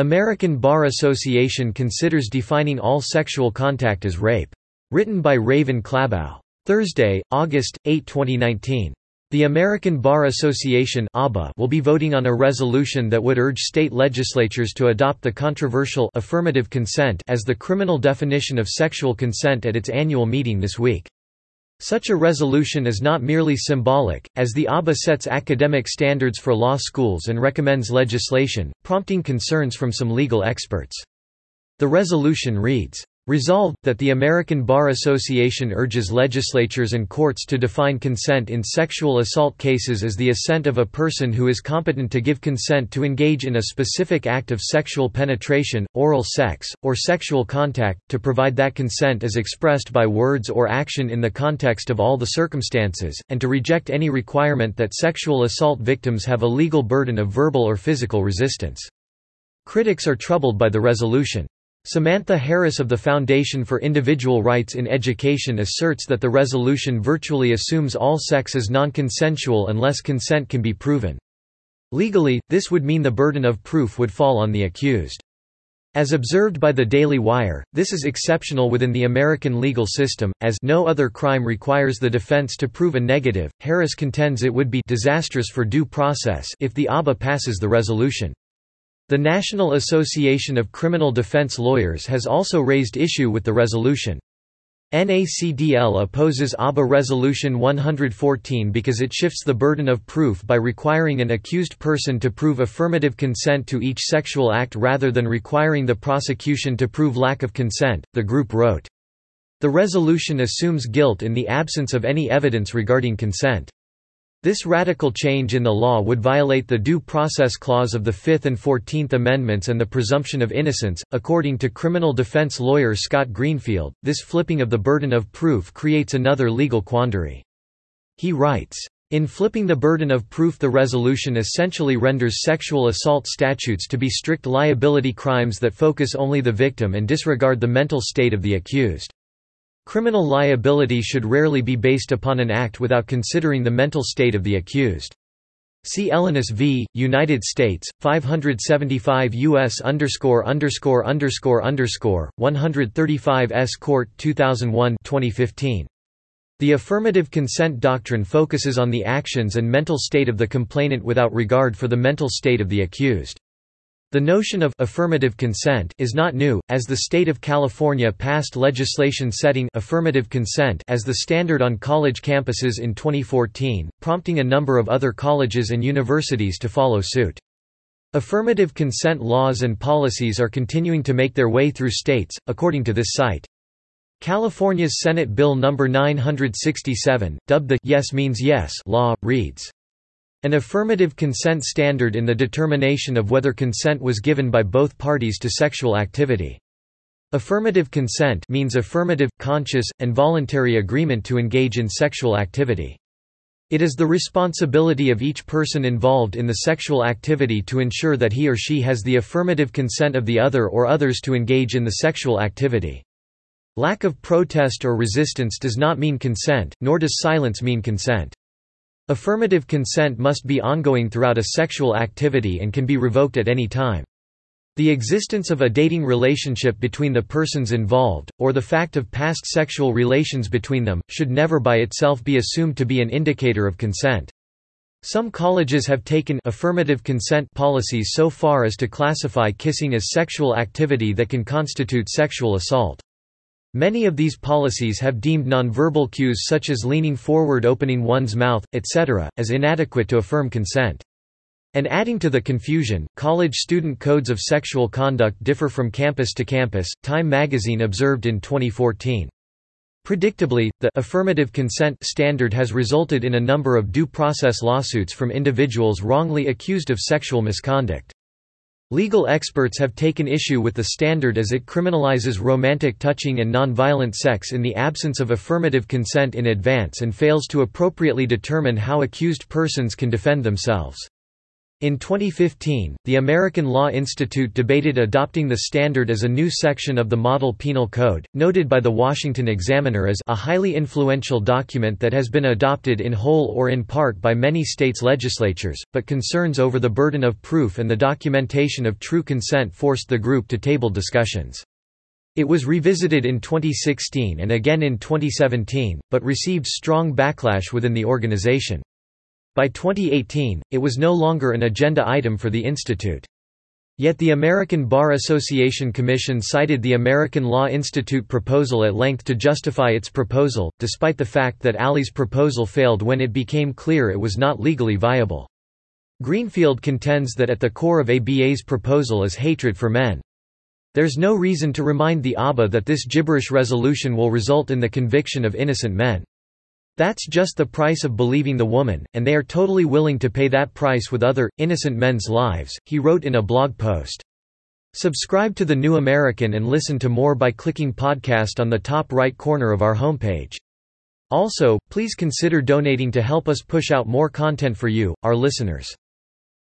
American Bar Association considers defining all sexual contact as rape. Written by Raven Clabough. Thursday, August 8, 2019. The American Bar Association will be voting on a resolution that would urge state legislatures to adopt the controversial affirmative consent as the criminal definition of sexual consent at its annual meeting this week. Such a resolution is not merely symbolic, as the ABA sets academic standards for law schools and recommends legislation, prompting concerns from some legal experts. The resolution reads, Resolved, that the American Bar Association urges legislatures and courts to define consent in sexual assault cases as the assent of a person who is competent to give consent to engage in a specific act of sexual penetration, oral sex, or sexual contact, to provide that consent is expressed by words or action in the context of all the circumstances, and to reject any requirement that sexual assault victims have a legal burden of verbal or physical resistance. Critics are troubled by the resolution. Samantha Harris of the Foundation for Individual Rights in Education asserts that the resolution virtually assumes all sex is non-consensual unless consent can be proven. Legally, this would mean the burden of proof would fall on the accused. As observed by the Daily Wire, this is exceptional within the American legal system, as no other crime requires the defense to prove a negative. Harris contends it would be disastrous for due process if the ABA passes the resolution. The National Association of Criminal Defense Lawyers has also raised issue with the resolution. NACDL opposes ABA Resolution 114 because it shifts the burden of proof by requiring an accused person to prove affirmative consent to each sexual act rather than requiring the prosecution to prove lack of consent, the group wrote. The resolution assumes guilt in the absence of any evidence regarding consent. This radical change in the law would violate the Due Process Clause of the Fifth and Fourteenth Amendments and the presumption of innocence. According to criminal defense lawyer Scott Greenfield, this flipping of the burden of proof creates another legal quandary. He writes, in flipping the burden of proof the resolution essentially renders sexual assault statutes to be strict liability crimes that focus only the victim and disregard the mental state of the accused. Criminal liability should rarely be based upon an act without considering the mental state of the accused. See Elonis v. United States, 575 U.S. underscore underscore underscore underscore 135 S. Court 2001 2015. The affirmative consent doctrine focuses on the actions and mental state of the complainant without regard for the mental state of the accused. The notion of affirmative consent is not new, as the state of California passed legislation setting affirmative consent as the standard on college campuses in 2014, prompting a number of other colleges and universities to follow suit. Affirmative consent laws and policies are continuing to make their way through states, according to this site. California's Senate Bill No. 967, dubbed the Yes Means Yes law, reads, an affirmative consent standard in the determination of whether consent was given by both parties to sexual activity. Affirmative consent means affirmative, conscious, and voluntary agreement to engage in sexual activity. It is the responsibility of each person involved in the sexual activity to ensure that he or she has the affirmative consent of the other or others to engage in the sexual activity. Lack of protest or resistance does not mean consent, nor does silence mean consent. Affirmative consent must be ongoing throughout a sexual activity and can be revoked at any time. The existence of a dating relationship between the persons involved, or the fact of past sexual relations between them, should never by itself be assumed to be an indicator of consent. Some colleges have taken affirmative consent policies so far as to classify kissing as sexual activity that can constitute sexual assault. Many of these policies have deemed nonverbal cues such as leaning forward opening one's mouth, etc., as inadequate to affirm consent. And adding to the confusion, college student codes of sexual conduct differ from campus to campus, Time magazine observed in 2014. Predictably, the affirmative consent standard has resulted in a number of due process lawsuits from individuals wrongly accused of sexual misconduct. Legal experts have taken issue with the standard as it criminalizes romantic touching and nonviolent sex in the absence of affirmative consent in advance and fails to appropriately determine how accused persons can defend themselves. In 2015, the American Law Institute debated adopting the standard as a new section of the Model Penal Code, noted by the Washington Examiner as a highly influential document that has been adopted in whole or in part by many states' legislatures, but concerns over the burden of proof and the documentation of true consent forced the group to table discussions. It was revisited in 2016 and again in 2017, but received strong backlash within the organization. By 2018, it was no longer an agenda item for the institute. Yet the American Bar Association Commission cited the American Law Institute proposal at length to justify its proposal, despite the fact that ALI's proposal failed when it became clear it was not legally viable. Greenfield contends that at the core of ABA's proposal is hatred for men. There's no reason to remind the ABA that this gibberish resolution will result in the conviction of innocent men. That's just the price of believing the woman, and they are totally willing to pay that price with other, innocent men's lives, he wrote in a blog post. Subscribe to The New American and listen to more by clicking podcast on the top right corner of our homepage. Also, please consider donating to help us push out more content for you, our listeners.